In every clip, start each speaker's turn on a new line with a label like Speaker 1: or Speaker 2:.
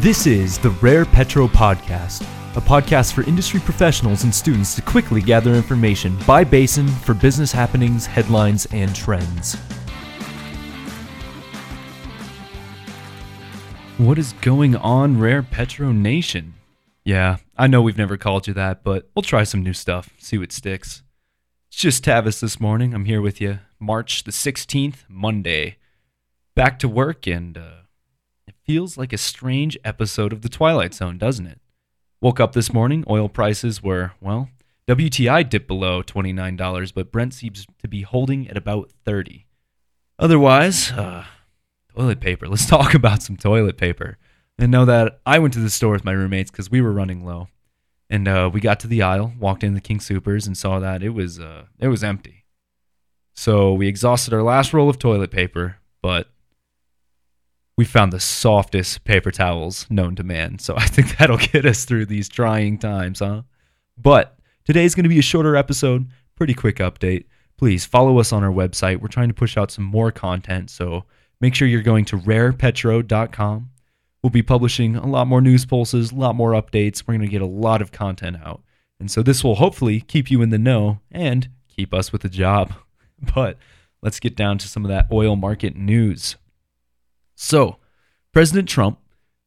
Speaker 1: This is the Rare Petro Podcast, a podcast for industry professionals and students to quickly gather information by basin for business happenings, headlines, and trends. What is going on, Rare Petro Nation? Yeah, I know we've never called you that, but we'll try some new stuff, see what sticks. It's just Tavis this morning. I'm here with you, March the 16th, Monday. Back to work, and uh, feels like a strange episode of The Twilight Zone, doesn't it? Woke up this morning, oil prices were, well, WTI dipped below $29, but Brent seems to be holding at about 30. Otherwise, uh, toilet paper. Let's talk about some toilet paper. And know that I went to the store with my roommates because we were running low, and uh, we got to the aisle, walked in the King Supers, and saw that it was uh, it was empty. So we exhausted our last roll of toilet paper, but we found the softest paper towels known to man. So I think that'll get us through these trying times, huh? But today's going to be a shorter episode, pretty quick update. Please follow us on our website. We're trying to push out some more content, so make sure you're going to rarepetro.com. We'll be publishing a lot more news pulses, a lot more updates. We're going to get a lot of content out. And so this will hopefully keep you in the know and keep us with a job. But let's get down to some of that oil market news. So, President Trump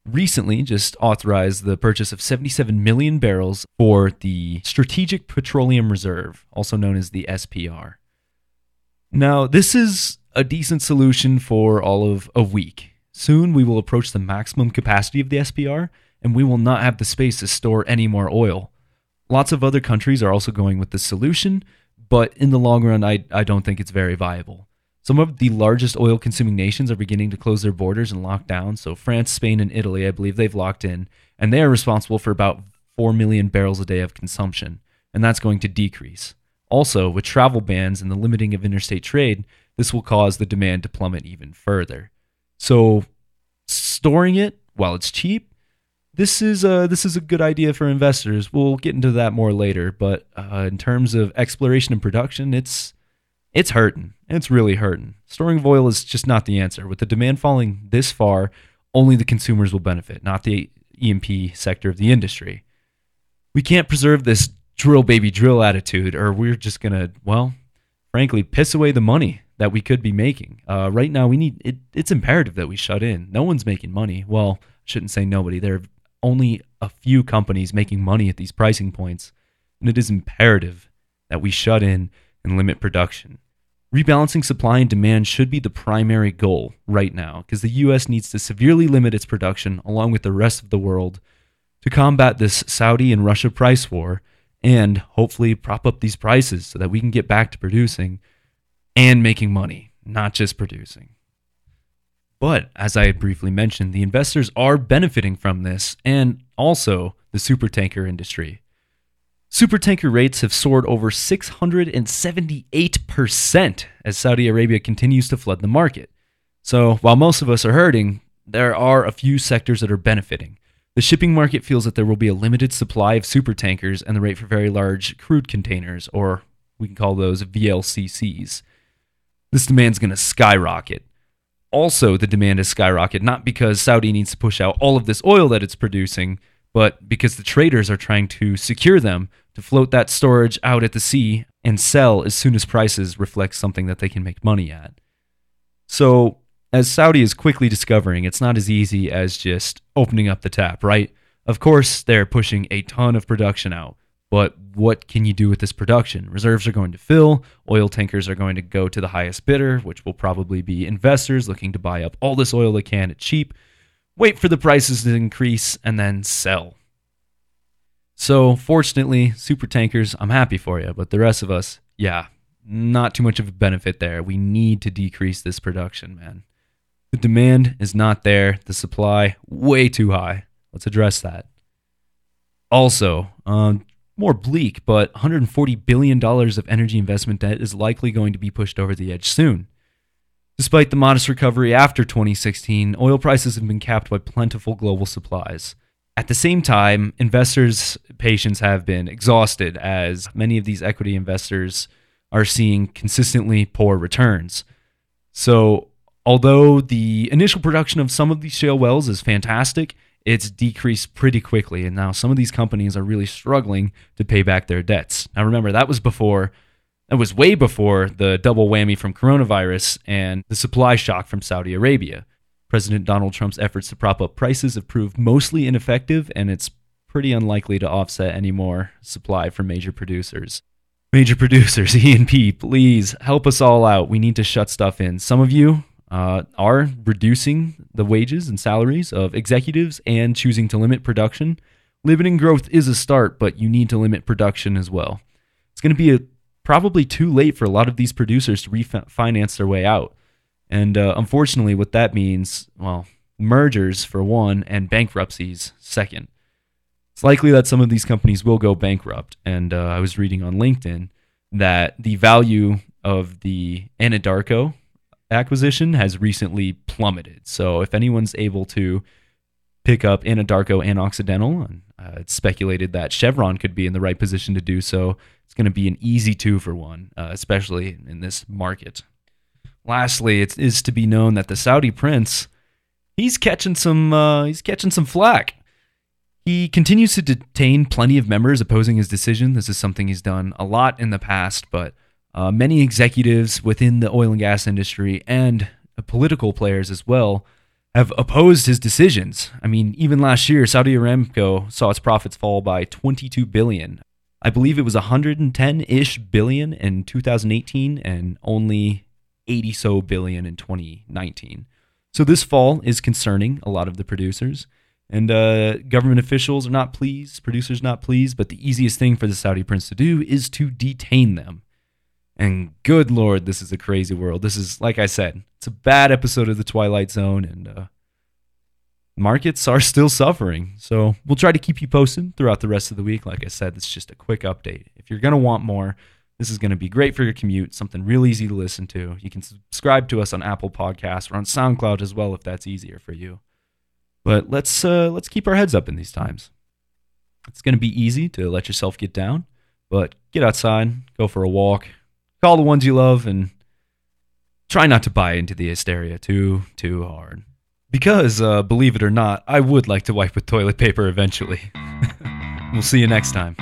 Speaker 1: recently just authorized the purchase of 77 million barrels for the Strategic Petroleum Reserve, also known as the SPR. Now, this is a decent solution for all of a week. Soon we will approach the maximum capacity of the SPR, and we will not have the space to store any more oil. Lots of other countries are also going with this solution, but in the long run, I, I don't think it's very viable. Some of the largest oil consuming nations are beginning to close their borders and lock down. So, France, Spain, and Italy, I believe they've locked in, and they are responsible for about 4 million barrels a day of consumption, and that's going to decrease. Also, with travel bans and the limiting of interstate trade, this will cause the demand to plummet even further. So, storing it while it's cheap this is a this is a good idea for investors. We'll get into that more later, but uh, in terms of exploration and production, it's it's hurting. It's really hurting. Storing oil is just not the answer. With the demand falling this far, only the consumers will benefit, not the E&P sector of the industry. We can't preserve this drill baby drill attitude, or we're just gonna well, frankly, piss away the money that we could be making. Uh, right now, we need it. It's imperative that we shut in. No one's making money. Well, shouldn't say nobody. There are only a few companies making money at these pricing points, and it is imperative that we shut in and limit production. Rebalancing supply and demand should be the primary goal right now because the US needs to severely limit its production along with the rest of the world to combat this Saudi and Russia price war and hopefully prop up these prices so that we can get back to producing and making money, not just producing. But as I briefly mentioned, the investors are benefiting from this and also the supertanker industry. Supertanker rates have soared over 678% as Saudi Arabia continues to flood the market. So while most of us are hurting, there are a few sectors that are benefiting. The shipping market feels that there will be a limited supply of supertankers and the rate for very large crude containers, or we can call those VLCCs. This demand is going to skyrocket also the demand has skyrocketed, not because Saudi needs to push out all of this oil that it's producing, but because the traders are trying to secure them to float that storage out at the sea and sell as soon as prices reflect something that they can make money at. So, as Saudi is quickly discovering, it's not as easy as just opening up the tap, right? Of course, they're pushing a ton of production out. But what can you do with this production? Reserves are going to fill, oil tankers are going to go to the highest bidder, which will probably be investors looking to buy up all this oil they can at cheap, wait for the prices to increase, and then sell. So, fortunately, super tankers, I'm happy for you, but the rest of us, yeah, not too much of a benefit there. We need to decrease this production, man. The demand is not there, the supply way too high. Let's address that. Also, um, more bleak, but $140 billion of energy investment debt is likely going to be pushed over the edge soon. Despite the modest recovery after 2016, oil prices have been capped by plentiful global supplies. At the same time, investors' patience have been exhausted as many of these equity investors are seeing consistently poor returns. So, although the initial production of some of these shale wells is fantastic, it's decreased pretty quickly. And now some of these companies are really struggling to pay back their debts. Now, remember, that was before, that was way before the double whammy from coronavirus and the supply shock from Saudi Arabia. President Donald Trump's efforts to prop up prices have proved mostly ineffective, and it's pretty unlikely to offset any more supply from major producers. Major producers, E&P, please help us all out. We need to shut stuff in. Some of you uh, are reducing the wages and salaries of executives and choosing to limit production. Limiting growth is a start, but you need to limit production as well. It's going to be a, probably too late for a lot of these producers to refinance their way out. And uh, unfortunately, what that means, well, mergers for one, and bankruptcies second. It's likely that some of these companies will go bankrupt. And uh, I was reading on LinkedIn that the value of the Anadarko acquisition has recently plummeted. So if anyone's able to pick up Anadarko and Occidental, and uh, it's speculated that Chevron could be in the right position to do so, it's going to be an easy two for one, uh, especially in this market. Lastly, it is to be known that the Saudi prince, he's catching some, uh, he's catching some flack. He continues to detain plenty of members opposing his decision. This is something he's done a lot in the past, but uh, many executives within the oil and gas industry and political players as well have opposed his decisions. I mean, even last year, Saudi Aramco saw its profits fall by 22 billion. I believe it was 110-ish billion in 2018 and only 80 so billion in 2019. So this fall is concerning a lot of the producers. And uh, government officials are not pleased, producers not pleased, but the easiest thing for the Saudi prince to do is to detain them. And good lord, this is a crazy world. This is, like I said, it's a bad episode of The Twilight Zone, and uh, markets are still suffering. So we'll try to keep you posted throughout the rest of the week. Like I said, it's just a quick update. If you're going to want more, this is going to be great for your commute, something real easy to listen to. You can subscribe to us on Apple Podcasts or on SoundCloud as well if that's easier for you. But let's uh, let's keep our heads up in these times. It's going to be easy to let yourself get down, but get outside, go for a walk, call the ones you love, and try not to buy into the hysteria too too hard. Because, uh, believe it or not, I would like to wipe with toilet paper eventually. we'll see you next time.